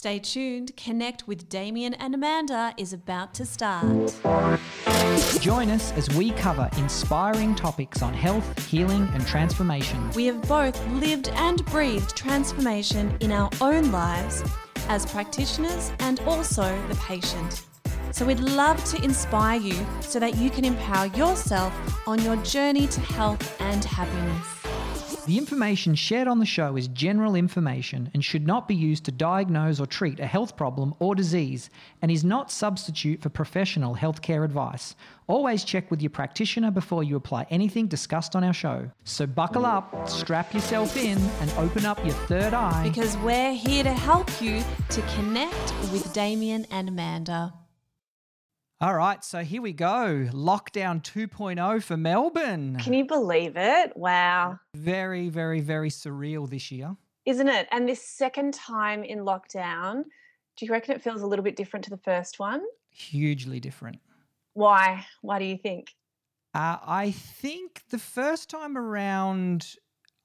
Stay tuned. Connect with Damien and Amanda is about to start. Join us as we cover inspiring topics on health, healing, and transformation. We have both lived and breathed transformation in our own lives as practitioners and also the patient. So we'd love to inspire you so that you can empower yourself on your journey to health and happiness. The information shared on the show is general information and should not be used to diagnose or treat a health problem or disease and is not substitute for professional healthcare advice. Always check with your practitioner before you apply anything discussed on our show. So buckle up, strap yourself in, and open up your third eye. Because we're here to help you to connect with Damien and Amanda. All right, so here we go. Lockdown 2.0 for Melbourne. Can you believe it? Wow. Very, very, very surreal this year. Isn't it? And this second time in lockdown, do you reckon it feels a little bit different to the first one? Hugely different. Why? Why do you think? Uh, I think the first time around,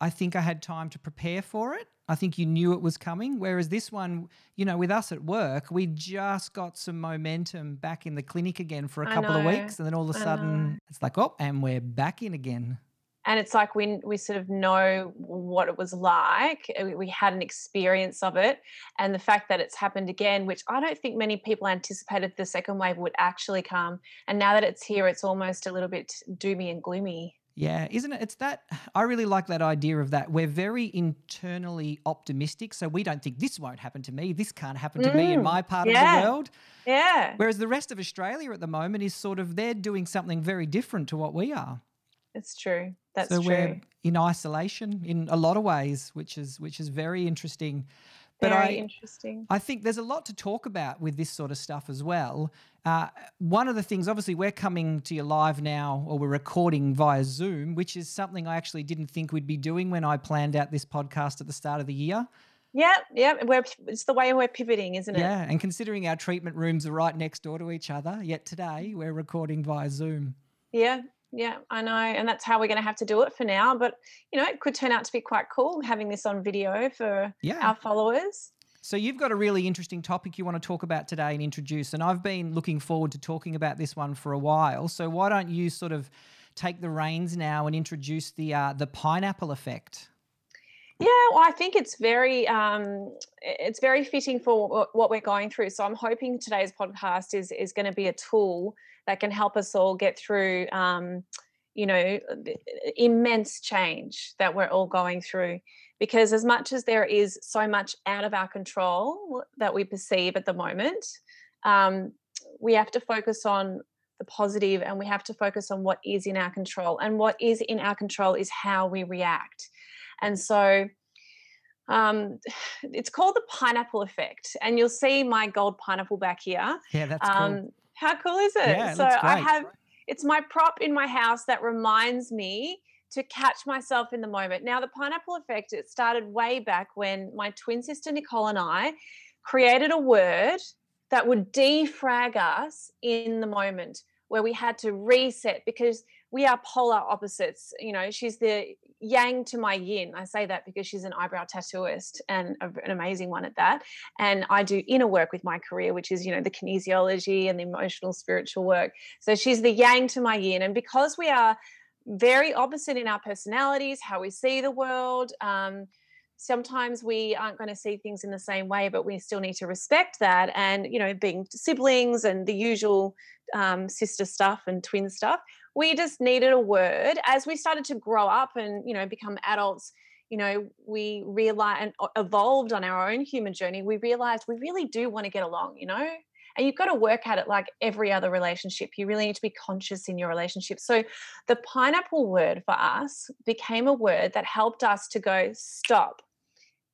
I think I had time to prepare for it. I think you knew it was coming. Whereas this one, you know, with us at work, we just got some momentum back in the clinic again for a I couple of weeks. And then all of a I sudden, know. it's like, oh, and we're back in again. And it's like we we sort of know what it was like. uh, We had an experience of it, and the fact that it's happened again, which I don't think many people anticipated the second wave would actually come. And now that it's here, it's almost a little bit doomy and gloomy. Yeah, isn't it? It's that I really like that idea of that. We're very internally optimistic. So we don't think this won't happen to me. This can't happen to me in Mm, my part yeah. of the world. Yeah, Whereas the rest of Australia at the moment is sort of, they're doing something very different to what we are. it's true. That's so true. we're in isolation in a lot of ways, which is which is very interesting. But Very I interesting. I think there's a lot to talk about with this sort of stuff as well. Uh, one of the things, obviously, we're coming to you live now, or we're recording via Zoom, which is something I actually didn't think we'd be doing when I planned out this podcast at the start of the year. Yeah, yeah. We're it's the way we're pivoting, isn't it? Yeah, and considering our treatment rooms are right next door to each other, yet today we're recording via Zoom. Yeah, yeah, I know. And that's how we're going to have to do it for now. But, you know, it could turn out to be quite cool having this on video for Yeah. our followers. So you've got a really interesting topic you want to talk about today and introduce, and I've been looking forward to talking about this one for a while. So why don't you sort of take the reins now and introduce the uh, the pineapple effect? Yeah, well, I think it's very um, it's very fitting for what- we're going through. So I'm hoping today's podcast is is going to be a tool that can help us all get through, um, you know, immense change that we're all going through. Because as much as there is so much out of our control that we perceive at the moment, um, we have to focus on the positive and we have to focus on what is in our control. And what is in our control is how we react. And so um, it's called the pineapple effect. And you'll see my gold pineapple back here. Yeah, that's cool. Um, how cool is it? Yeah, it so looks I have it's my prop in my house that reminds me to catch myself in the moment. Now the pineapple effect it started way back when my twin sister Nicole and I created a word that would defrag us in the moment where we had to reset because we are polar opposites. You know, she's the yang to my yin. I say that because she's an eyebrow tattooist and an amazing one at that. And I do inner work with my career, which is, you know, the kinesiology and the emotional spiritual work. So she's the yang to my yin. And because we are very opposite in our personalities, how we see the world, um, sometimes we aren't going to see things in the same way, but we still need to respect that. And, you know, being siblings and the usual um, sister stuff and twin stuff, we just needed a word as we started to grow up and, you know, become adults. You know, we realized and evolved on our own human journey. We realized we really do want to get along, you know, and you've got to work at it like every other relationship. You really need to be conscious in your relationship. So, the pineapple word for us became a word that helped us to go, stop,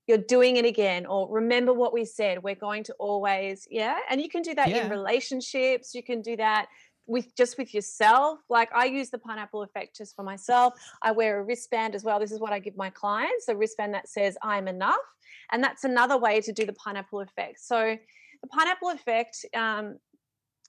you're doing it again or remember what we said. We're going to always yeah? And you can do that Yeah. in relationships. You can do that with just with yourself. Like i use the pineapple effect just for myself. I wear a wristband as well. This is what i give my clients a wristband that says i'm enough. And that's another way to do the pineapple effect. So the pineapple effect um,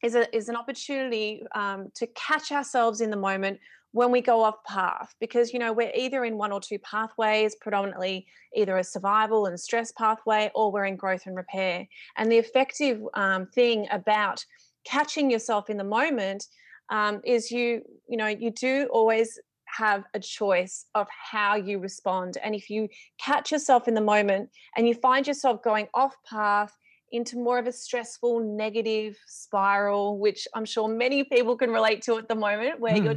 is, a, is an opportunity um, to catch ourselves in the moment when we go off path because you know we're either in one or two pathways predominantly either a survival and stress pathway or we're in growth and repair. And the effective um, thing about catching yourself in the moment um, is you you know you do always have a choice of how you respond. And if you catch yourself in the moment and you find yourself going off path into more of a stressful negative spiral which i'm sure many people can relate to at the moment where mm. you're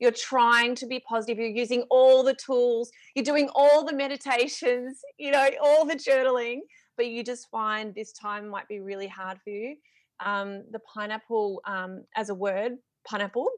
you're trying to be positive you're using all the tools you're doing all the meditations you know all the journaling but you just find this time might be really hard for you um, the pineapple um, as a word pineapple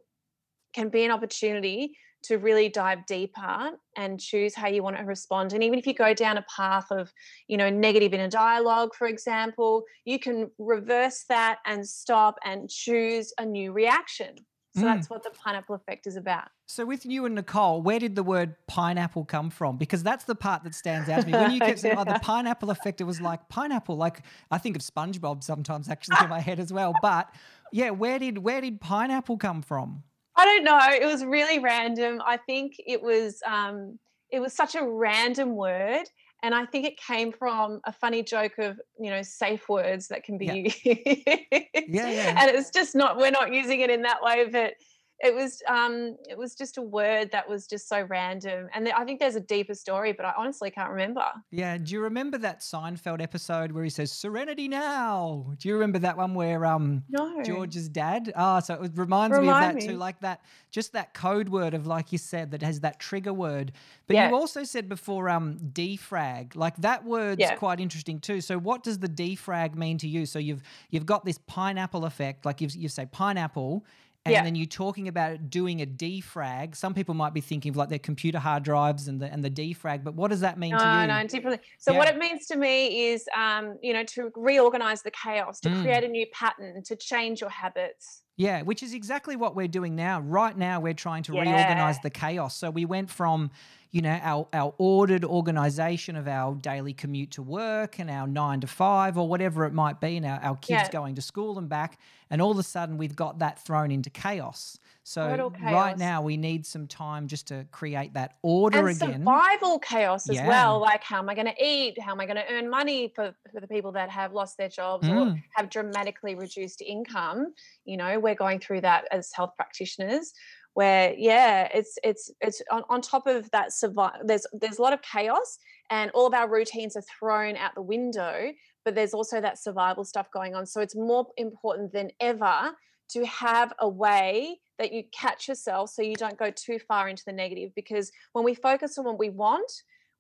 can be an opportunity to really dive deeper and choose how you want to respond and even if you go down a path of you know negative inner dialogue for example you can reverse that and stop and choose a new reaction so mm. that's what the pineapple effect is about. So with you and Nicole, where did the word pineapple come from? Because that's the part that stands out to me. When you kept saying, "Oh, the pineapple effect," it was like pineapple. Like I think of SpongeBob sometimes, actually, in my head as well. But yeah, where did where did pineapple come from? I don't know. It was really random. I think it was um, it was such a random word, and I think it came from a funny joke of you know safe words that can be yeah. used. yeah, yeah. And it's just not we're not using it in that way, but it was um it was just a word that was just so random and i think there's a deeper story but i honestly can't remember yeah do you remember that seinfeld episode where he says serenity now do you remember that one where um no. george's dad ah oh, so it reminds Remind me of that too like that just that code word of like you said that has that trigger word but yeah. you also said before um defrag like that word's yeah. quite interesting too so what does the defrag mean to you so you've you've got this pineapple effect like you've, you say pineapple and yeah. then you're talking about doing a defrag. Some people might be thinking of like their computer hard drives and the and the defrag, but what does that mean no, to you? No, no, differently. So yeah. what it means to me is, um, you know, to reorganize the chaos, to mm. create a new pattern, to change your habits. Yeah, which is exactly what we're doing now. Right now, we're trying to yeah. reorganize the chaos. So we went from you know, our, our ordered organization of our daily commute to work and our nine to five or whatever it might be, and our, our kids yeah. going to school and back. And all of a sudden, we've got that thrown into chaos. So right now, we need some time just to create that order and again. Survival chaos as yeah. well. Like, how am I going to eat? How am I going to earn money for, for the people that have lost their jobs mm. or have dramatically reduced income? You know, we're going through that as health practitioners where yeah it's it's it's on, on top of that survive there's there's a lot of chaos and all of our routines are thrown out the window but there's also that survival stuff going on. So it's more important than ever to have a way that you catch yourself so you don't go too far into the negative because when we focus on what we want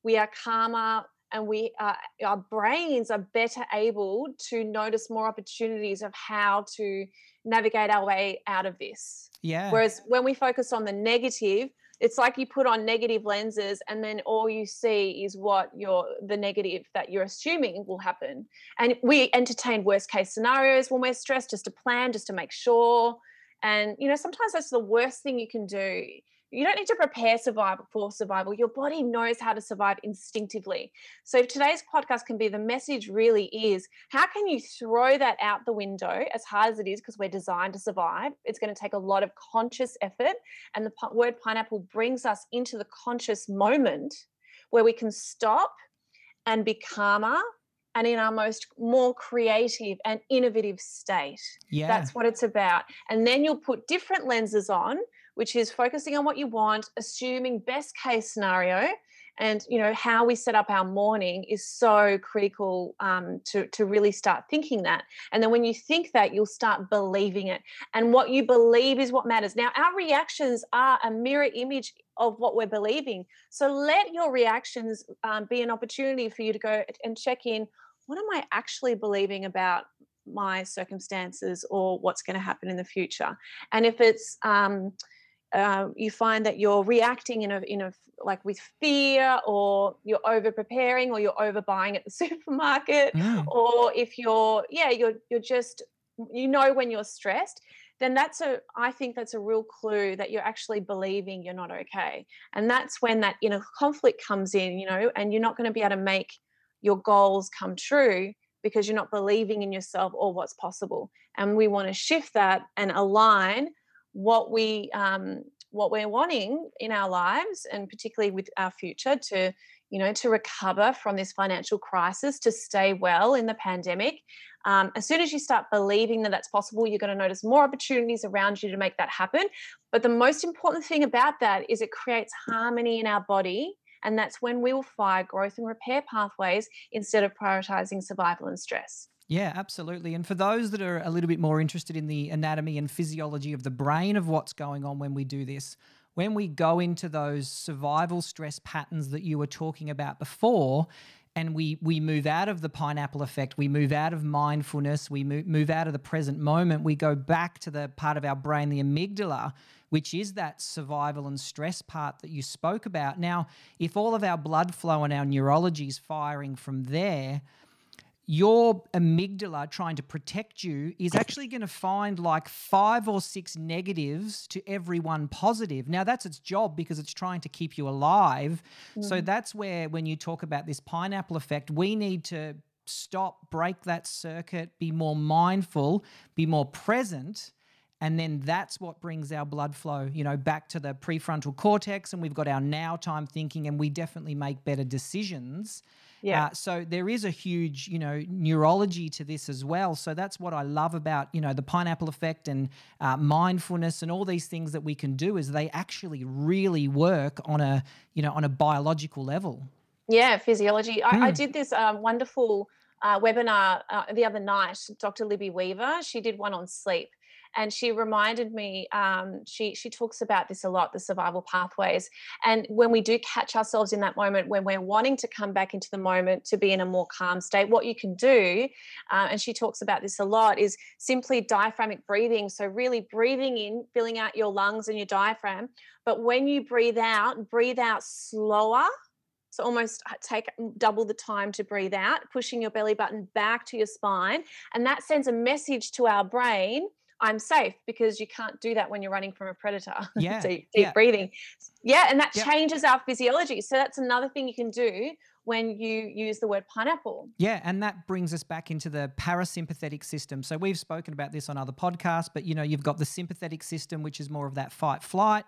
we are calmer and we uh, our brains are better able to notice more opportunities of how to navigate our way out of this. Yeah. Whereas when we focus on the negative it's like you put on negative lenses and then all you see is what you're the negative that you're assuming will happen. And we entertain worst case scenarios when we're stressed just to plan just to make sure. And you know sometimes that's the worst thing you can do you don't need to prepare survival for survival. Your body knows how to survive instinctively. So today's podcast can be the message really is how can you throw that out the window as hard as it is because we're designed to survive. It's going to take a lot of conscious effort and the word pineapple brings us into the conscious moment where we can stop and be calmer and in our most more creative and innovative state. Yeah. That's what it's about. And then you'll put different lenses on which is focusing on what you want, assuming best case scenario. And you know how we set up our morning is so critical um, to to really start thinking that. And then when you think that, you'll start believing it. And what you believe is what matters. Now, our reactions are a mirror image of what we're believing. So let your reactions um, be an opportunity for you to go and check in. What am I actually believing about my circumstances or what's going to happen in the future? And if it's um, uh, you find that you're reacting in a in a like with fear or you're over preparing or you're over buying at the supermarket mm. or if you're yeah you're you're just you know when you're stressed then that's a i think that's a real clue that you're actually believing you're not okay and that's when that inner conflict comes in you know and you're not going to be able to make your goals come true because you're not believing in yourself or what's possible and we want to shift that and align what we um, what we're wanting in our lives and particularly with our future to you know to recover from this financial crisis to stay well in the pandemic. Um, as soon as you start believing that that's possible you're going to notice more opportunities around you to make that happen. But the most important thing about that is it creates harmony in our body and that's when we will fire growth and repair pathways instead of prioritizing survival and stress yeah, absolutely. And for those that are a little bit more interested in the anatomy and physiology of the brain of what's going on when we do this, when we go into those survival stress patterns that you were talking about before, and we we move out of the pineapple effect we move out of mindfulness we move, move out of the present moment we go back to the part of our brain the amygdala which is that survival and stress part that you spoke about now if all of our blood flow and our neurology is firing from there your amygdala trying to protect you is actually going to find like five or six negatives to every one positive. Now, that's its job because it's trying to keep you alive. Mm. So, that's where, when you talk about this pineapple effect, we need to stop, break that circuit, be more mindful, be more present and then that's what brings our blood flow you know back to the prefrontal cortex and we've got our now time thinking and we definitely make better decisions yeah. Uh, so there is a huge, you know, neurology to this as well. So that's what I love about, you know, the pineapple effect and uh, mindfulness and all these things that we can do is they actually really work on a, you know, on a biological level. Yeah, physiology. I, mm. I did this um, wonderful uh, webinar uh, the other night. Dr. Libby Weaver, she did one on sleep and she reminded me um, she she talks about this a lot the survival pathways and when we do catch ourselves in that moment when we're wanting to come back into the moment to be in a more calm state what you can do uh, and she talks about this a lot is simply diaphragmic breathing so really breathing in filling out your lungs and your diaphragm but when you breathe out breathe out slower so almost uh, take double the time to breathe out, pushing your belly button back to your spine. And that sends a message to our brain I'm safe because you can't do that when you're running from a predator. Yeah. deep, deep yeah. breathing. Yeah. And that yeah. changes our physiology. So that's another thing you can do when you use the word pineapple. Yeah, and that brings us back into the parasympathetic system. So we've spoken about this on other podcasts, but you know, you've got the sympathetic system, which is more of that fight flight.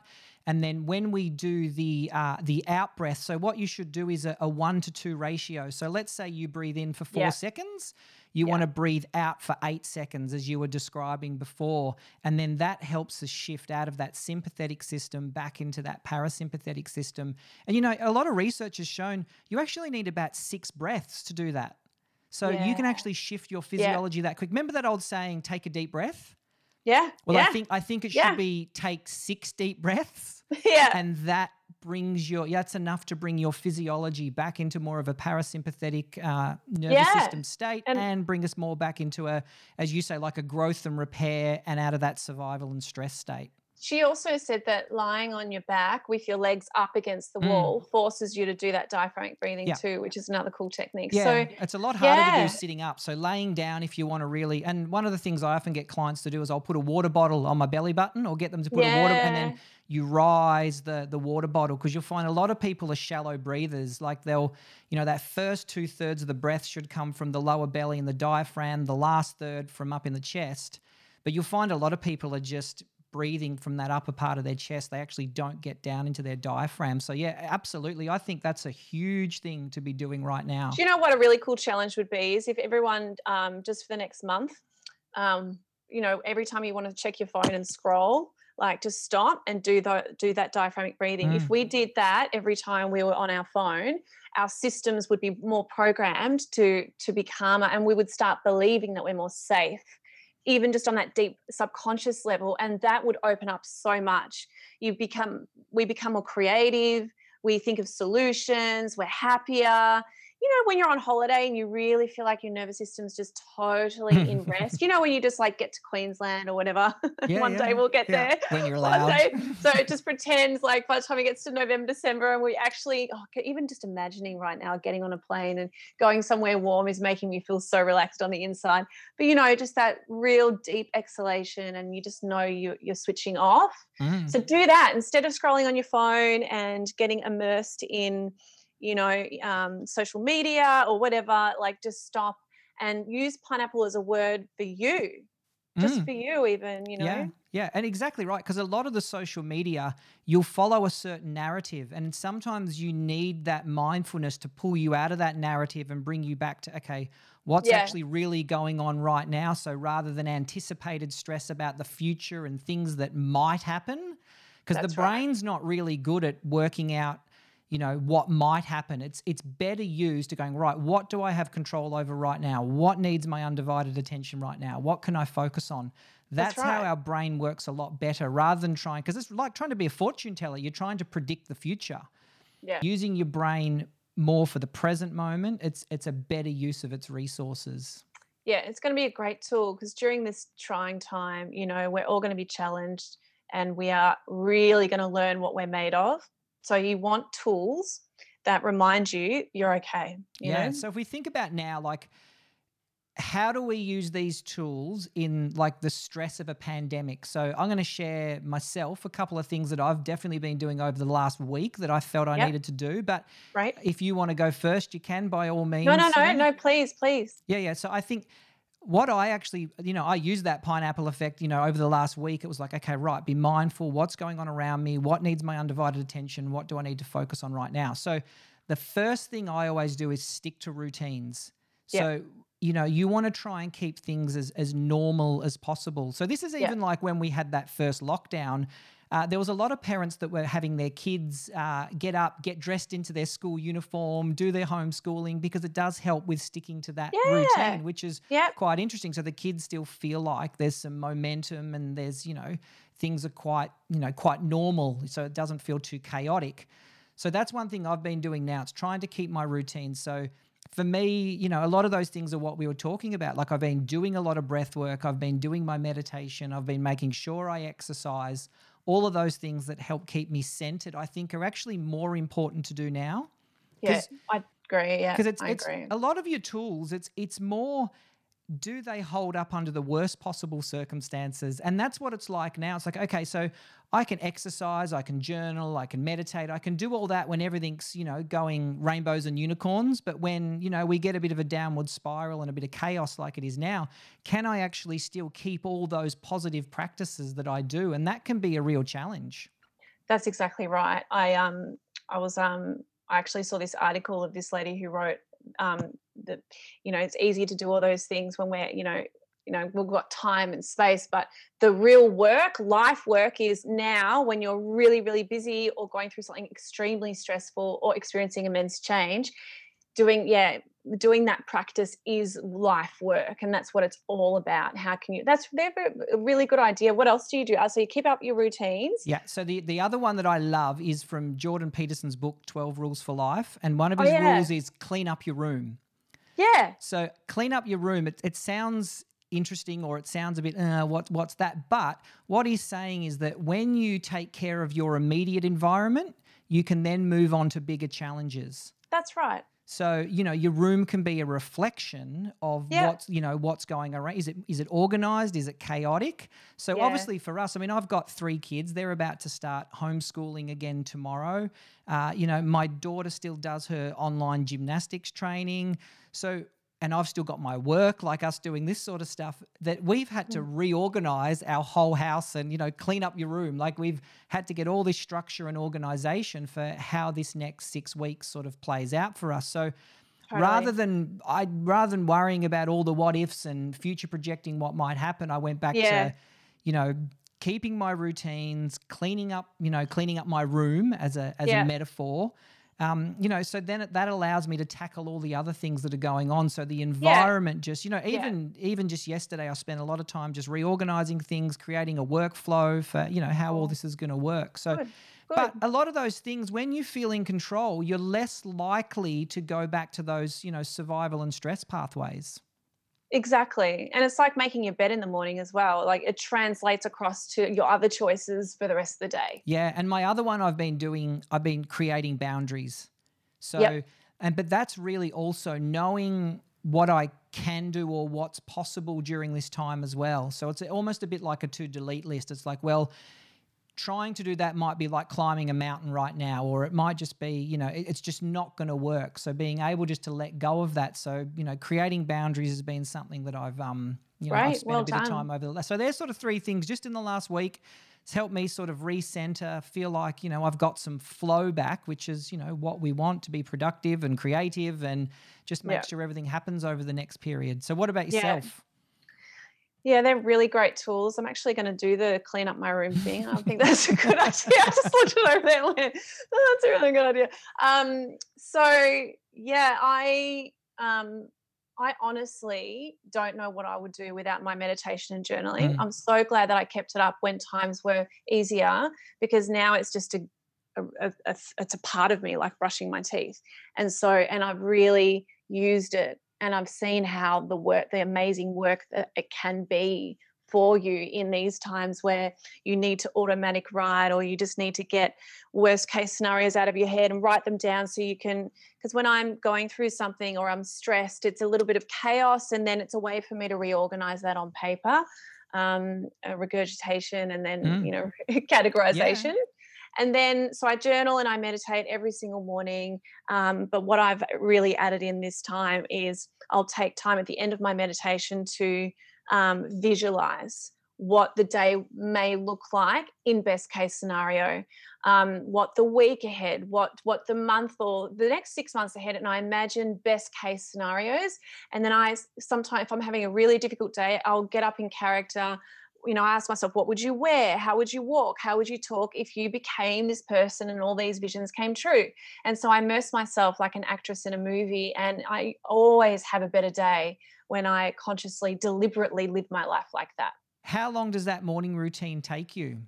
And then when we do the uh, the out breath, so what you should do is a, a one to two ratio. So let's say you breathe in for four yeah. seconds you yeah. want to breathe out for eight seconds, as you were describing before. And then that helps us shift out of that sympathetic system back into that parasympathetic system. And, you know, a lot of research has shown you actually need about six breaths to do that. So yeah. you can actually shift your physiology yeah. that quick. Remember that old saying, take a deep breath? Yeah. Well. I think I think it should be take six deep breaths. yeah. And that brings your yeah, that's enough to bring your physiology back into more of a parasympathetic uh, nervous yeah. system state and, and, bring us more back into a as you say like a growth and repair and out of that survival and stress state she also said that lying on your back with your legs up against the mm. wall forces you to do that diaphragmatic breathing yeah. too, which is another cool technique. Yeah, so it's a lot harder yeah. to do sitting up. So laying down if you want to really and one of the things I often get clients to do is I'll put a water bottle on my belly button or get them to put yeah. a water and then you rise the the water bottle because you'll find a lot of people are shallow breathers. Like they'll, you know, that first two thirds of the breath should come from the lower belly and the diaphragm, the last third from up in the chest. But you'll find a lot of people are just breathing from that upper part of their chest, they actually don't get down into their diaphragm. So, yeah, absolutely. I think that's a huge thing to be doing right now. Do you know what a really cool challenge would be? Is if everyone, um, just for the next month, um, you know, every time you want to check your phone and scroll, like just stop and do the do that diaphragmic breathing. Mm. If we did that every time we were on our phone, our systems would be more programmed to to be calmer, and we would start believing that we're more safe even just on that deep subconscious level and that would open up so much. You become we become more creative we think of solutions we're happier you know, when you're on holiday and you really feel like your nervous system's just totally in rest. You know, when you just like get to Queensland or whatever. Yeah, One yeah, day we'll get yeah. there. When you're allowed. One day. So it just pretends like by the time it gets to November, December, and we actually, oh, even just imagining right now getting on a plane and going somewhere warm is making me feel so relaxed on the inside. But you know, just that real deep exhalation, and you just know you, you're switching off. Mm. So do that instead of scrolling on your phone and getting immersed in you know, um, social media or whatever, like just stop and use pineapple as a word for you. just Mm. for you, even, you know? Yeah, yeah, and exactly right. Because a lot of the social media, you'll follow a certain narrative, and sometimes you need that mindfulness to pull you out of that narrative and bring you back to okay, what's Yeah. actually really going on right now. So rather than anticipated stress about the future and things that might happen, because the That's right. brain's not really good at working out. You know what might happen. It's it's better used to going right. What do I have control over right now? What needs my undivided attention right now? What can I focus on? That's, That's how our brain works a lot better rather than trying, because it's like trying to be a fortune teller. You're trying to predict the future. Yeah. Using your brain more for the present moment, it's it's a better use of its resources. yeah, it's going to be a great tool because during this trying time, you know, we're all going to be challenged and we are really going to learn what we're made of. So you want tools that remind you you're okay. You yeah. know? So if we think about now, like how do we use these tools in like the stress of a pandemic? So I'm going to share myself a couple of things that I've definitely been doing over the last week that I felt I Yep. needed to do. But right? if you want to go first, you can by all means. No, no, no, no, please, please. Yeah, yeah. So I think what I actually, you know, I use that pineapple effect, you know, over the last week. It was like, okay, right, be mindful what's going on around me, what needs my undivided attention, what do I need to focus on right now. So the first thing I always do is stick to routines. So, you know, you want to try and keep things as, as normal as possible. So this is even like when we had that first lockdown. Uh, there was a lot of parents that were having their kids uh, get up, get dressed into their school uniform, do their homeschooling because it does help with sticking to that Yeah. routine, which is Yep. quite interesting. So the kids still feel like there's some momentum and there's, you know, things are quite, you know, quite normal. So it doesn't feel too chaotic. So that's one thing I've been doing now. It's trying to keep my routine. So for me, you know, a lot of those things are what we were talking about. Like I've been doing a lot of breath work, I've been doing my meditation, I've been making sure I exercise. All of those things that help keep me centered, I think, are actually more important to do now Yeah, I agree. Yeah, because it's I it's agree. a lot of your tools. It's it's more. Do they hold up under the worst possible circumstances? And that's what it's like now. It's like okay, so I can exercise, I can journal, I can meditate, I can do all that when everything's you know going rainbows and unicorns. But when you know we get a bit of a downward spiral and a bit of chaos like it is now, can I actually still keep all those positive practices that I do? And that can be a real challenge. That's exactly right. I um I was um I actually saw this article of this lady who wrote um that you know it's easy to do all those things when we're you know you know we've got time and space but the real work life work is now when you're really really busy or going through something extremely stressful or experiencing immense change doing yeah doing that practice is life work and that's what it's all about how can you that's they're a really good idea what else do you do Uh, so you keep up your routines Yeah. So the the other one that I love is from Jordan Peterson's book Twelve Rules for Life, and one of Oh, his yeah. rules is clean up your room. Yeah So clean up your room. It, it sounds interesting or it sounds a bit uh, what what's that? But what he's saying is that when you take care of your immediate environment, you can then move on to bigger challenges. that's right So you know your room can be a reflection of Yeah. what's you know what's going around. Is it is it organized? Is it chaotic? So Yeah. obviously for us, I mean, I've got three kids. They're about to start homeschooling again tomorrow. Uh, you know, my daughter still does her online gymnastics training. So and I've still got my work, like us doing this sort of stuff, that we've had to mm. reorganize our whole house and, you know, clean up your room. Like we've had to get all this structure and organization for how this next six weeks sort of plays out for us. So rather than I rather than worrying about all the what ifs and future projecting what might happen, I went back Yeah. to, you know, keeping my routines, cleaning up, you know, cleaning up my room as a as Yeah. a metaphor. Um, you know, so then it, that allows me to tackle all the other things that are going on. So the environment just, you know, even even just yesterday, I spent a lot of time just reorganizing things, creating a workflow for, you know, how all this is going to work. So Good, but a lot of those things, when you feel in control, you're less likely to go back to those, you know, survival and stress pathways. Exactly. And it's like making your bed in the morning as well. Like it translates across to your other choices for the rest of the day. Yeah, and my other one I've been doing, I've been creating boundaries. So, and but that's really also knowing what I can do or what's possible during this time as well. So it's almost a bit like a to delete list. It's like, well, trying to do that might be like climbing a mountain right now or it might just be you know it's just not going to work so being able just to let go of that so you know creating boundaries has been something that i've um you know right. i've spent well a bit done. of time over the last so there's sort of three things just in the last week it's helped me sort of recenter feel like you know i've got some flow back which is you know what we want to be productive and creative and just make Yeah. sure everything happens over the next period so what about yourself Yeah, they're really great tools. I'm actually going to do the clean up my room thing. I think that's a good idea. I just looked it over there and went, "Oh, that's a really good idea. Um, so yeah, I um, I honestly don't know what I would do without my meditation and journaling. Mm. I'm so glad that I kept it up when times were easier because now it's just a, a, a, a it's a part of me, like brushing my teeth. And so, and I've really used it and I've seen how the work, the amazing work that it can be for you in these times where you need to automatic write or you just need to get worst case scenarios out of your head and write them down so you can because when I'm going through something or I'm stressed it's a little bit of chaos and then it's a way for me to reorganize that on paper um, regurgitation and then Mm. you know categorization and then so i journal and i meditate every single morning um, but what i've really added in this time is i'll take time at the end of my meditation to um, visualize what the day may look like in best case scenario um, what the week ahead what what the month or the next six months ahead and i imagine best case scenarios. And then i sometimes if i'm having a really difficult day i'll get up in character you know, I ask myself, what would you wear? How would you walk? How would you talk if you became this person and all these visions came true? And so I immerse myself like an actress in a movie, and I always have a better day when I consciously, deliberately live my life like that. how long does that morning routine take you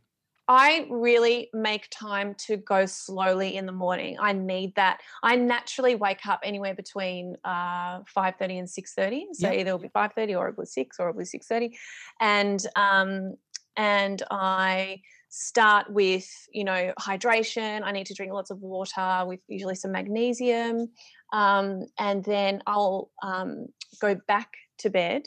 I really make time to go slowly in the morning. I need that. I naturally wake up anywhere between uh, five thirty and six thirty. So Yep. either it'll be five thirty or it'll be six or it'll be six thirty, and um, and I start with you know hydration. I need to drink lots of water with usually some magnesium, um, and then I'll um, go back to bed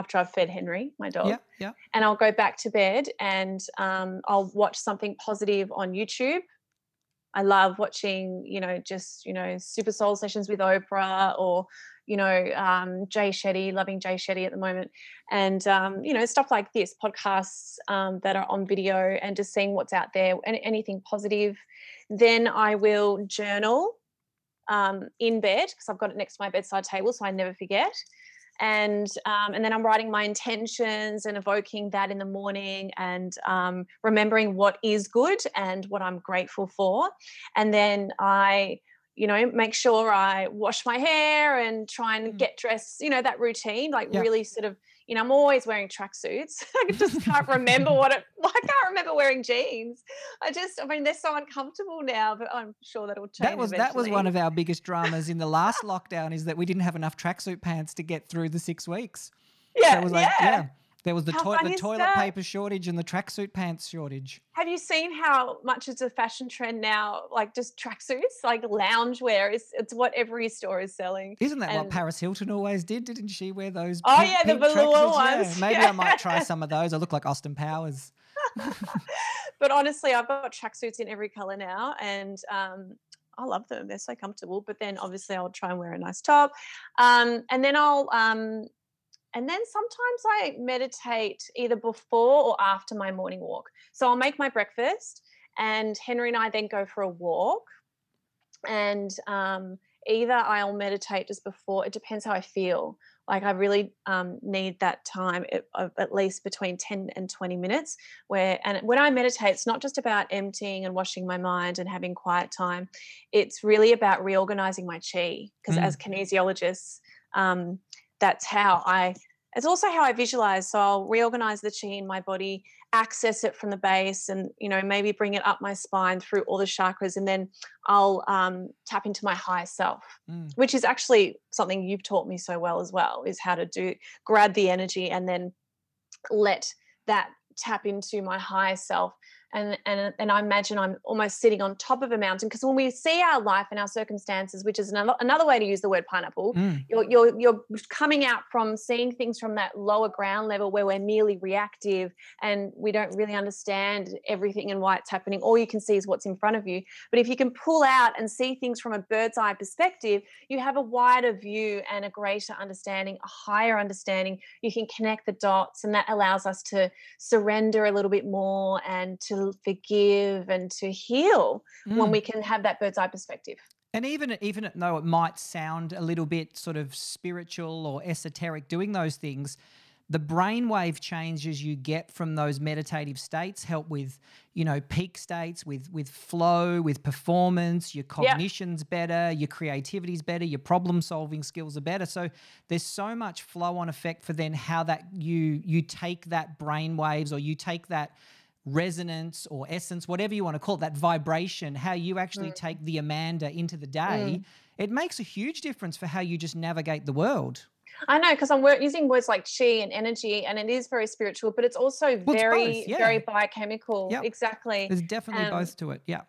after I've fed Henry, my dog yeah yeah and I'll go back to bed and um, I'll watch something positive on YouTube. I love watching, you know, just you know, Super Soul sessions with Oprah or you know, um, Jay Shetty, loving Jay Shetty at the moment, and um, you know, stuff like this, podcasts um, that are on video, and just seeing what's out there, and anything positive. Then I will journal um, in bed because I've got it next to my bedside table, so I never forget and um, and then I'm writing my intentions and evoking that in the morning and um, remembering what is good and what I'm grateful for, and then I you know make sure I wash my hair and try and Mm. get dressed you know that routine like Yeah. really sort of you know I'm always wearing tracksuits. I just can't remember what it I can't remember wearing jeans. I just I mean they're so uncomfortable now but I'm sure that'll change that was that was one of our biggest dramas in the last lockdown is that we didn't have enough tracksuit pants to get through the six weeks. Yeah There was like yeah. yeah, there was the, fun the toilet that? paper shortage and the tracksuit pants shortage. Have you seen how much it's a fashion trend now? Like just tracksuits, like loungewear is it's what every store is selling. Isn't that what Paris Hilton always did? Didn't she wear those? Oh, pink- yeah, the velour tracksuits? Yeah, ones. Maybe I might try some of those. I look like Austin Powers. but honestly, I've got tracksuits in every color now, and um, I love them. They're so comfortable. But then obviously, I'll try and wear a nice top, um, and then I'll. Um, and then sometimes I meditate either before or after my morning walk. So I'll make my breakfast, and Henry and I then go for a walk. And um, either I'll meditate just before, it depends how I feel. Like I really um, need that time at, of at least between 10 and 20 minutes where, and when I meditate, it's not just about emptying and washing my mind and having quiet time. It's really about reorganizing my chi because Mm. as kinesiologists, um, that's how I it's also how I visualize. So I'll reorganize the chi in my body, access it from the base, and you know maybe bring it up my spine through all the chakras, and then I'll um, tap into my higher self, Mm. which is actually something you've taught me so well as well. Is how to do grab the energy and then let that tap into my higher self and and and I imagine I'm almost sitting on top of a mountain because when we see our life and our circumstances, which is another another way to use the word pineapple, mm. you're you're you're coming out from seeing things from that lower ground level where we're merely reactive and we don't really understand everything and why it's happening. All you can see is what's in front of you. But if you can pull out and see things from a bird's eye perspective, you have a wider view and a greater understanding, a higher understanding. You can connect the dots, and that allows us to surrender a little bit more and to forgive and to heal mm. when we can have that bird's eye perspective. And even even though it might sound a little bit sort of spiritual or esoteric, doing those things, the brainwave changes you get from those meditative states help with you know peak states with with flow with performance your cognition's yep. better your creativity's better your problem solving skills are better so there's so much flow on effect for then how that you you take that brain waves or you take that resonance or essence, whatever you want to call it, that vibration, how you actually mm. take the Amanda into the day, mm. it makes a huge difference for how you just navigate the world. I know because I'm using words like chi and energy, and it is very spiritual, but it's also well, very, it's yeah. very biochemical. Yep. Exactly. There's definitely um, both to it. Yeah.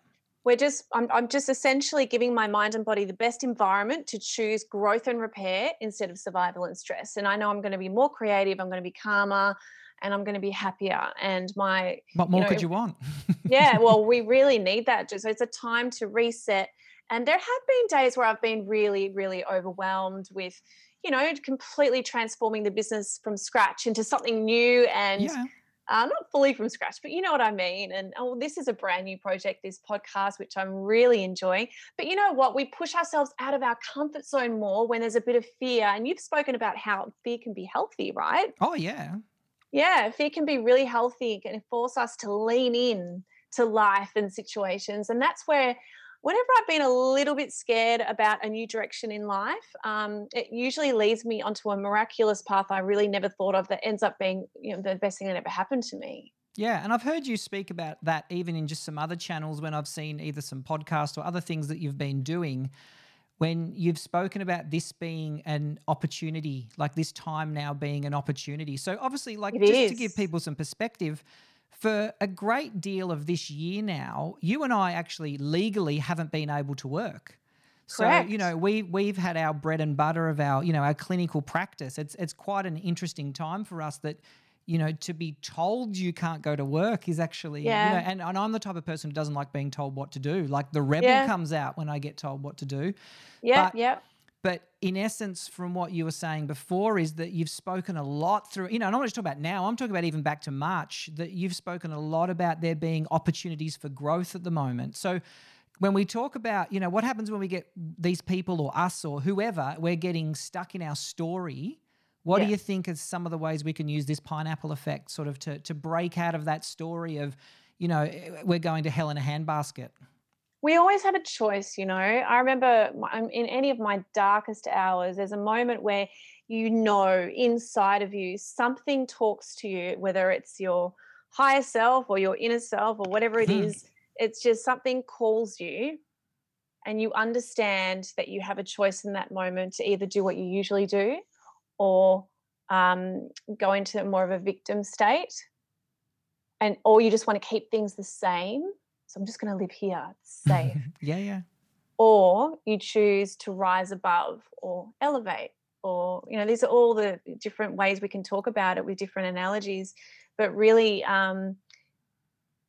We're just, I'm, I'm just essentially giving my mind and body the best environment to choose growth and repair instead of survival and stress. And I know I'm going to be more creative. I'm going to be calmer and I'm going to be happier. And my what more you know, could you want? yeah, well, we really need that. So it's a time to reset. And there have been days where I've been really, really overwhelmed with, you know, completely transforming the business from scratch into something new and. Yeah. Uh, not fully from scratch, but you know what I mean. And oh, this is a brand new project, this podcast, which I'm really enjoying. But you know what? We push ourselves out of our comfort zone more when there's a bit of fear. And you've spoken about how fear can be healthy, right? Oh, yeah yeah, fear can be really healthy. Can force us to lean in to life and situations. And that's where, whenever I've been a little bit scared about a new direction in life, um, it usually leads me onto a miraculous path I really never thought of that ends up being you know, the best thing that ever happened to me. Yeah, and I've heard you speak about that even in just some other channels when I've seen either some podcasts or other things that you've been doing when you've spoken about this being an opportunity, like this time now being an opportunity. So, obviously, like it just is. to give people some perspective, for a great deal of this year now, you and I actually legally haven't been able to work. So Correct. you know we we've had our bread and butter of our you know our clinical practice. It's it's quite an interesting time for us that you know to be told you can't go to work is actually yeah. you know and, and I'm the type of person who doesn't like being told what to do. Like the rebel yeah. comes out when I get told what to do. Yeah, yeah. But in essence, from what you were saying before, is that you've spoken a lot through, you know, I'm not just talking about now, I'm talking about even back to March, that you've spoken a lot about there being opportunities for growth at the moment. So when we talk about, you know, what happens when we get these people or us or whoever, we're getting stuck in our story. What yeah. do you think is some of the ways we can use this pineapple effect sort of to, to break out of that story of, you know, eh, eh, we're going to hell in a handbasket? we always have a choice, you know. I remember um, in any of my darkest hours, there's a moment where you know inside of you something talks to you, whether it's your higher self or your inner self or whatever it hmm. is. It's just something calls you, and you understand that you have a choice in that moment to either do what you usually do or um, go into more of a victim state, and or you just want to keep things the same so I'm just going to live here. It's safe. yeah, yeah. Or you choose to rise above or elevate. Or, you know, these are all the different ways we can talk about it with different analogies. But really, um,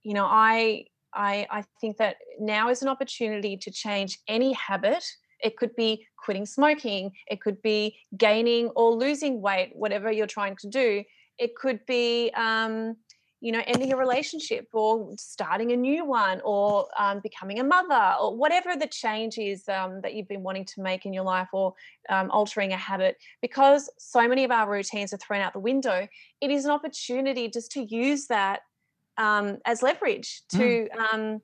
you know, I I, I think that now is an opportunity to change any habit. It could be quitting smoking, it could be gaining or losing weight, whatever you're trying to do. It could be um, you know ending a relationship or starting a new one or um, becoming a mother or whatever the change is um, that you've been wanting to make in your life or um, altering a habit because so many of our routines are thrown out the window it is an opportunity just to use that um, as leverage to mm.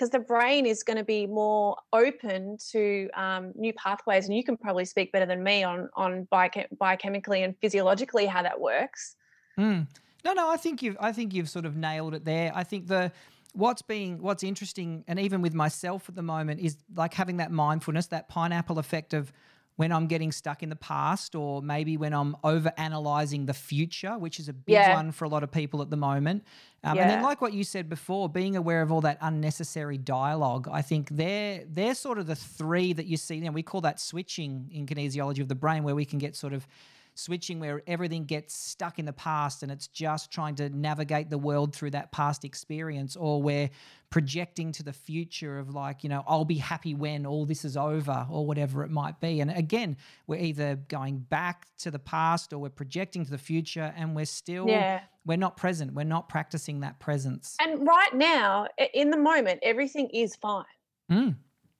Um, the brain is going to be more open to um, new pathways and you can probably speak better than me on on biochemically and physiologically how that works mm. No, no, I think you've I think you've sort of nailed it there. I think the what's being what's interesting and even with myself at the moment is like having that mindfulness, that pineapple effect of when I'm getting stuck in the past, or maybe when I'm over analyzing the future, which is a big Yeah. one for a lot of people at the moment. Um, And then, like what you said before, being aware of all that unnecessary dialogue, I think they're they're sort of the three that you see. You know, we call that switching in kinesiology of the brain, where we can get sort of switching where everything gets stuck in the past and it's just trying to navigate the world through that past experience or we're projecting to the future of like you know i'll be happy when all this is over or whatever it might be and again we're either going back to the past or we're projecting to the future and we're still Yeah. we're not present we're not practicing that presence And right now, in the moment, everything is fine. Mm,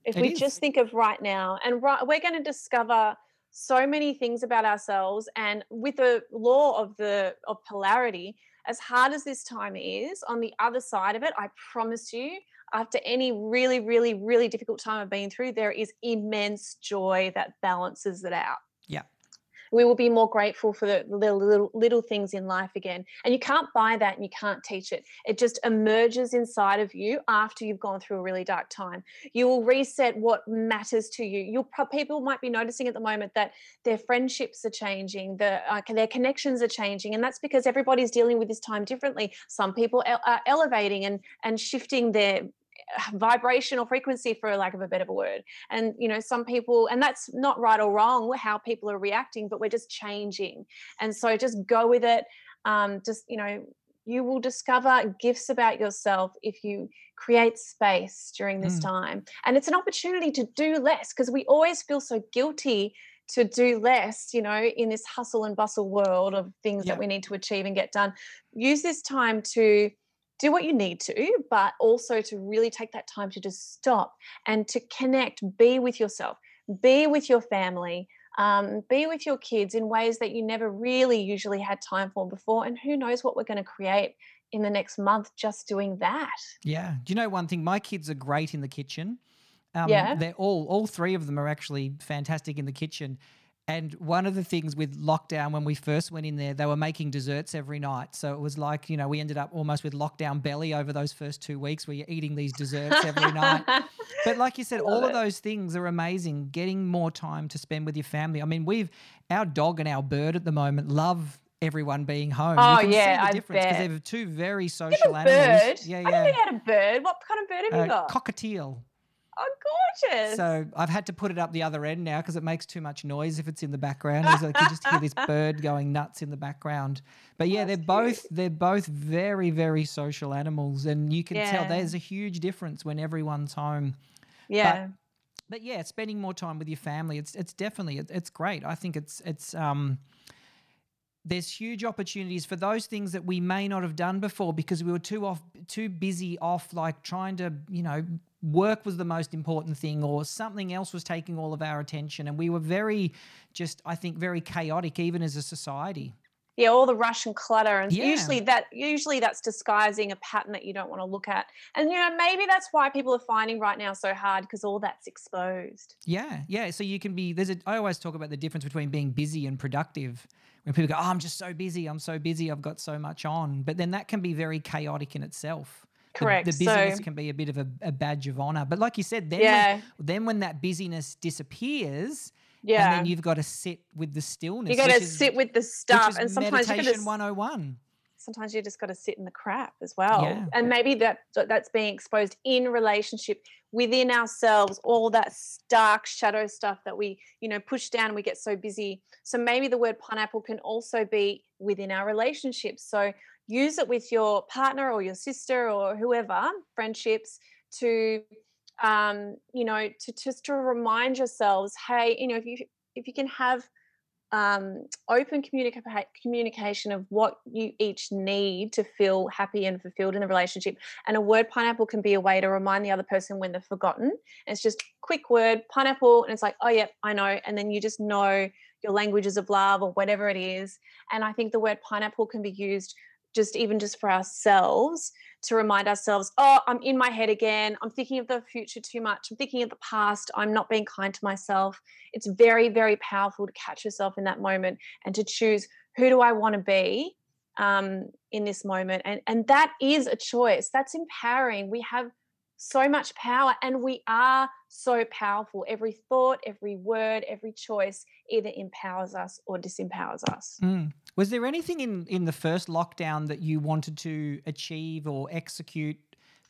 If we is. just think of right now, and right, we're going to discover so many things about ourselves. And with the law of the of polarity, as hard as this time is, on the other side of it, I promise you, after any really, really, really difficult time I've been through, there is immense joy that balances it out. Yeah. We will be more grateful for the little, little little things in life again. And you can't buy that and you can't teach it. It just emerges inside of you after you've gone through a really dark time you will reset what matters to you you'll people might be noticing at the moment that their friendships are changing the uh, their connections are changing and that's because everybody's dealing with this time differently some people are elevating and and shifting their vibration or frequency for lack of a better word and you know some people and that's not right or wrong how people are reacting but we're just changing and so just go with it um, just you know you will discover gifts about yourself if you create space during this Mm. time. And it's an opportunity to do less because we always feel so guilty to do less, you know, in this hustle and bustle world of things Yeah. that we need to achieve and get done. Use this time to do what you need to, but also to really take that time to just stop and to connect, be with yourself, be with your family, um, be with your kids in ways that you never really usually had time for before. And who knows what we're going to create in the next month just doing that. Yeah. Do you know one thing? My kids are great in the kitchen. Um, Yeah. They're all, all three of them are actually fantastic in the kitchen. And one of the things with lockdown, when we first went in there, they were making desserts every night. So it was like, you know, we ended up almost with lockdown belly over those first two weeks where you're eating these desserts every night. But like you said, all Love of those things are amazing. Getting more time to spend with your family. I mean, we've our dog and our bird at the moment love everyone being home. Oh, you can yeah, see the I difference because they're two very You social animals. bird. Yeah, I yeah. you had a bird. What kind of bird have you Uh, got? cockatiel. Oh, gorgeous. So I've had to put it up the other end now because it makes too much noise if it's in the background. It's like you just hear this bird going nuts in the background. But yeah, they're both they're both very very social animals, and you can tell there's a huge difference when everyone's home. yeah. But yeah, spending more time with your family, it's it's definitely it's great. I think it's it's um there's huge opportunities for those things that we may not have done before because we were too off too busy off like trying to you know work was the most important thing or something else was taking all of our attention. And we were very just i think very chaotic even as a society. Yeah, all the rush and clutter, and Yeah. usually that usually that's disguising a pattern that you don't want to look at. And you know, maybe that's why people are finding right now so hard because all that's exposed. yeah yeah. So you can be there's a i always talk about the difference between being busy and productive. When people go oh i'm just so busy. I'm so busy. I've got so much on. But then that can be very chaotic in itself Correct. the, busyness So- can be a bit of a, a badge of honor but like you said then when- then when that busyness disappears yeah. and then you've got to sit with the stillness you got to sit with the stuff, and sometimes you meditation to 101 sometimes you just got to sit in the crap as well Yeah. and maybe that that's being exposed in relationship within ourselves all that dark shadow stuff that we you know push down and we get so busy so maybe the word pineapple can also be within our relationships so use it with your partner or your sister or whoever friendships to um you know to just to remind yourselves hey you know if you if you can have um, open communica- communication of what you each need to feel happy and fulfilled in the relationship. And a word pineapple can be a way to remind the other person when they've forgotten. And it's just quick word pineapple, and it's like, oh, yep, I know. And then you just know your languages of love or whatever it is. And I think the word pineapple can be used just even just for ourselves to remind ourselves, oh, I'm in my head again. I'm thinking of the future too much. I'm thinking of the past. I'm not being kind to myself. It's very, very powerful to catch yourself in that moment and to choose who do I want to be um, in this moment. And, and that is a choice. That's empowering. We have so much power and we are so powerful every thought every word every choice either empowers us or disempowers us mm. Was there anything in in the first lockdown that you wanted to achieve or execute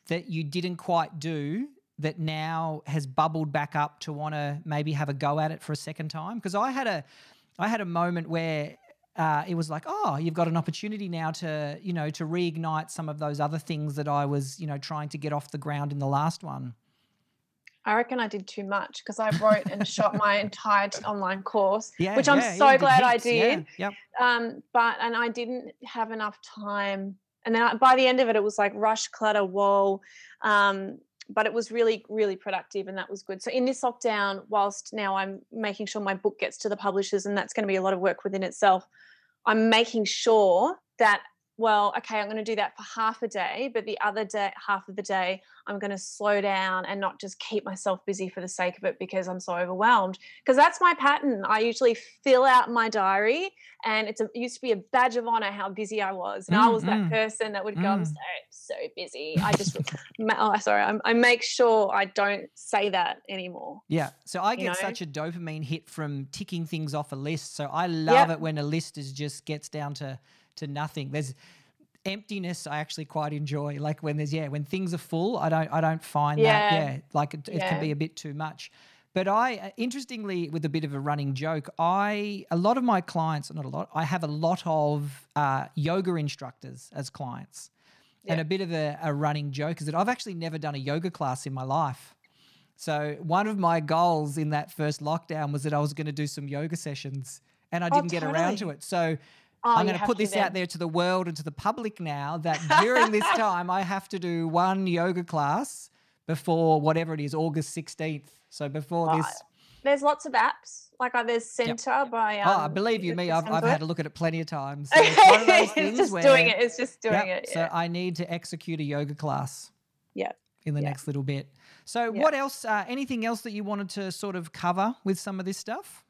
that you didn't quite do that now has bubbled back up to want to maybe have a go at it for a second time because i had a i had a moment where uh, it was like, oh, you've got an opportunity now to, you know, to reignite some of those other things that I was, you know, trying to get off the ground in the last one. I reckon I did too much because I wrote and shot my entire online course, Yeah, which I'm yeah, so yeah, glad I did. Yeah. Um, but and I didn't have enough time, and then I, by the end of it, it was like rush, clutter, whoa. Um, but it was really, really productive, and that was good. So in this lockdown, whilst now I'm making sure my book gets to the publishers, and that's going to be a lot of work within itself. I'm making sure that well, okay, I'm going to do that for half a day, but the other day, half of the day, I'm going to slow down and not just keep myself busy for the sake of it because I'm so overwhelmed. Because that's my pattern. I usually fill out my diary, and it's a, it used to be a badge of honor how busy I was, and I was that Mm, mm. person that would go, "I'm Mm. so so busy." I just, oh, sorry, I'm, I make sure I don't say that anymore. Yeah. So I You get know? such a dopamine hit from ticking things off a list. So I love it when a list is just gets down to to nothing. There's emptiness I actually quite enjoy. Like when there's yeah, when things are full, I don't I don't find that Yeah. yeah, like it, it can be a bit too much. But I uh, interestingly with a bit of a running joke, I a lot of my clients, not a lot, I have a lot of uh, yoga instructors as clients. And a bit of a, a running joke is that I've actually never done a yoga class in my life. So one of my goals in that first lockdown was that I was going to do some yoga sessions, and I Oh, didn't get around to it. So Oh, I'm going to put this out there to the world and to the public now that during this time I have to do one yoga class before whatever it is, August 16th. So before this, There's lots of apps. Like uh, there's Center by. oh, Um, believe you me, I've, I've had a look at it plenty of times. So it's one of those it's just where, doing it. It's just doing Yep, it. So I need to execute a yoga class. Yeah. In the Yeah. next little bit. So Yeah. what else? Uh, anything else that you wanted to sort of cover with some of this stuff?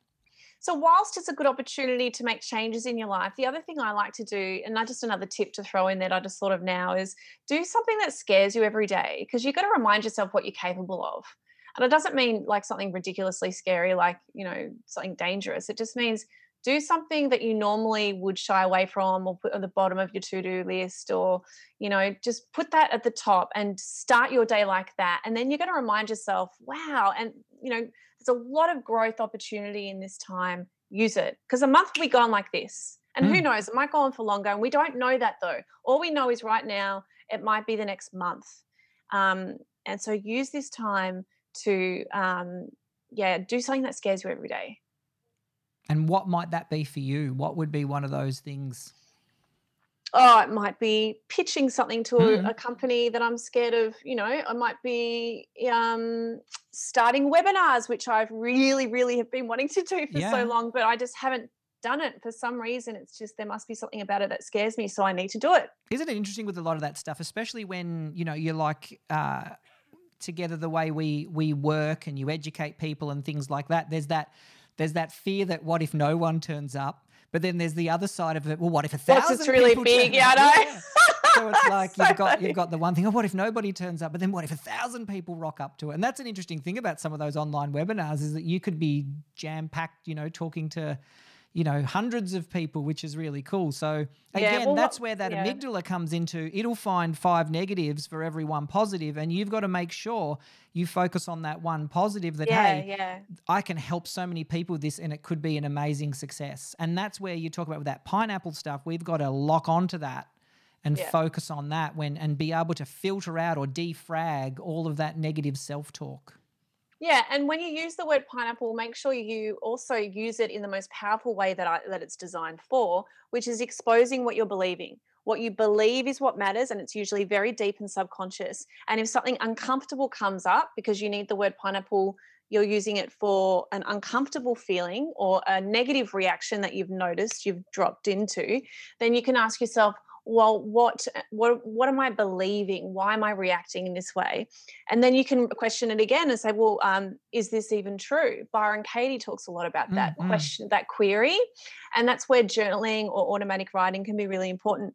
So, whilst it's a good opportunity to make changes in your life, the other thing I like to do, and not just another tip to throw in that I just thought of now, is do something that scares you every day because you've got to remind yourself what you're capable of. And it doesn't mean like something ridiculously scary, like, you know, something dangerous. It just means do something that you normally would shy away from or put on the bottom of your to do list or, you know, just put that at the top and start your day like that. And then you're going to remind yourself, wow. And, you know, there's a lot of growth opportunity in this time. Use it because a month will be gone like this. And who Mm. knows, it might go on for longer. And we don't know that though. All we know is right now, it might be the next month. Um, and so use this time to, um, yeah, do something that scares you every day. And what might that be for you? What would be one of those things? oh, it might be pitching something to Mhm. a company that I'm scared of. You know, I might be um, starting webinars, which I've really, really have been wanting to do for Yeah. so long, but I just haven't done it for some reason. It's just there must be something about it that scares me, so I need to do it. Isn't it interesting with a lot of that stuff, especially when you know you're like uh, together the way we we work and you educate people and things like that. There's that there's that fear that what if no one turns up, but then there's the other side of it. Well, what if a thousand it's really people big? Yeah? I. So it's like So you've got funny. you've got the one thing. Oh, what if nobody turns up? But then what if a thousand people rock up to it? And that's an interesting thing about some of those online webinars is that you could be jam packed. You know, talking to you know hundreds of people, which is really cool. So Yeah, again, well, that's where that yeah. amygdala comes into. It'll find five negatives for every one positive, and you've got to make sure you focus on that one positive. That yeah, hey, yeah. I can help so many people with this and it could be an amazing success. And that's where you talk about with that pineapple stuff. We've got to lock onto that and Yeah. focus on that when and be able to filter out or defrag all of that negative self-talk. Yeah, and when you use the word pineapple, make sure you also use it in the most powerful way that I, that it's designed for, which is exposing what you're believing. What you believe is what matters, and it's usually very deep and subconscious. And if something uncomfortable comes up because you need the word pineapple, you're using it for an uncomfortable feeling or a negative reaction that you've noticed you've dropped into, then you can ask yourself, well, what what what am I believing? Why am I reacting in this way? and then you can question it again and say well um, is this even true byron katie talks a lot about that Mm, mm. question that query and that's where journaling or automatic writing can be really important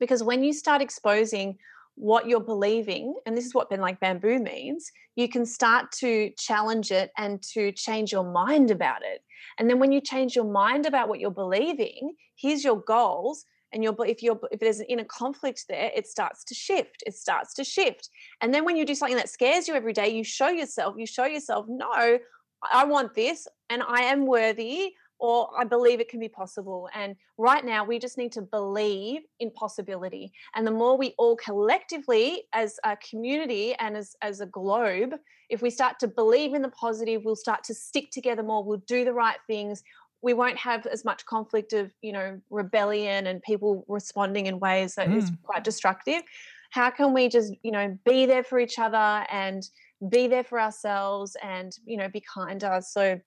because when you start exposing what you're believing, and this is what Ben Like Bamboo means, you can start to challenge it and to change your mind about it. And then when you change your mind about what you're believing, here's your goals. And if you're if there's an inner conflict there, it starts to shift. It starts to shift. And then when you do something that scares you every day, you show yourself, you show yourself, no, I want this and I am worthy or I believe it can be possible. And right now, we just need to believe in possibility. And the more we all collectively, as a community and as, as a globe, if we start to believe in the positive, we'll start to stick together more, we'll do the right things. We won't have as much conflict of, you know, rebellion and people responding in ways that mm. is quite destructive. How can we just, you know, be there for each other and be there for ourselves and, you know, be kind to us? So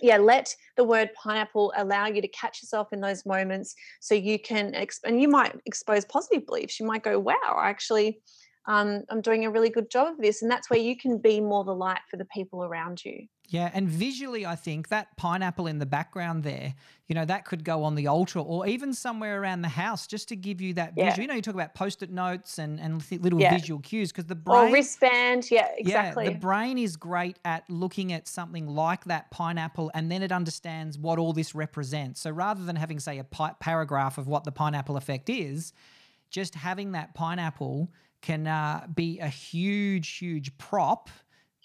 yeah, let the word pineapple allow you to catch yourself in those moments so you can, exp- and you might expose positive beliefs. You might go, wow, actually, um, I'm doing a really good job of this. And that's where you can be more the light for the people around you. Yeah, and visually, I think that pineapple in the background there, you know, that could go on the altar or even somewhere around the house just to give you that yeah. visual. You know, you talk about post-it notes and, and little yeah. visual cues because the brain... Or wristband, yeah, exactly. Yeah, the brain is great at looking at something like that pineapple and then it understands what all this represents. So rather than having, say, a pi- paragraph of what the pineapple effect is, just having that pineapple can uh, be a huge, huge prop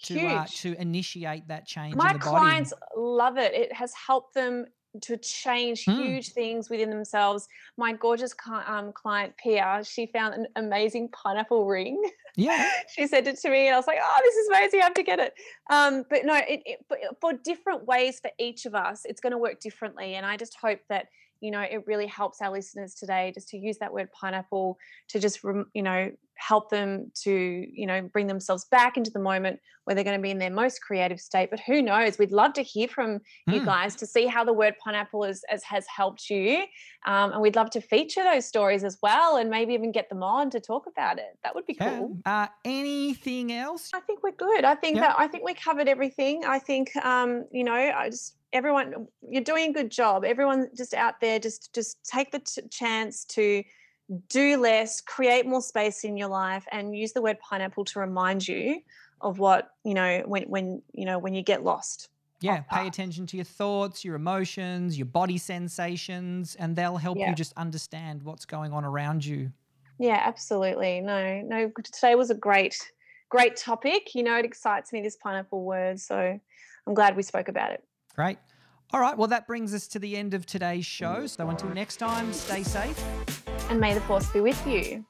to uh, to initiate that change. My clients love it. It has helped them to change mm. huge things within themselves. My gorgeous um, client Pia, she found an amazing pineapple ring. Yeah, she sent it to me, and I was like, "Oh, this is amazing! I have to get it." Um, but no, it, it, for different ways for each of us, it's going to work differently. And I just hope that you know it really helps our listeners today just to use that word pineapple to just you know help them to you know bring themselves back into the moment where they're going to be in their most creative state. But who knows? We'd love to hear from mm. you hmm. guys to see how the word pineapple is, as has helped you um, and we'd love to feature those stories as well and maybe even get them on to talk about it. That would be cool. Uh, anything else? I think we're good. I think that i think we covered everything. I think um, you know i just everyone you're doing a good job. Everyone just out there just just take the t- chance to do less create more space in your life and use the word pineapple to remind you of what you know when when you know when you get lost. Yeah pay attention to your thoughts your emotions your body sensations and they'll help yeah. you just understand what's going on around you. Yeah absolutely. No no today was a great great topic. You know it excites me this pineapple word so i'm glad we spoke about it Great. All right, well, that brings us to the end of today's show. So until next time, stay safe. And may the force be with you.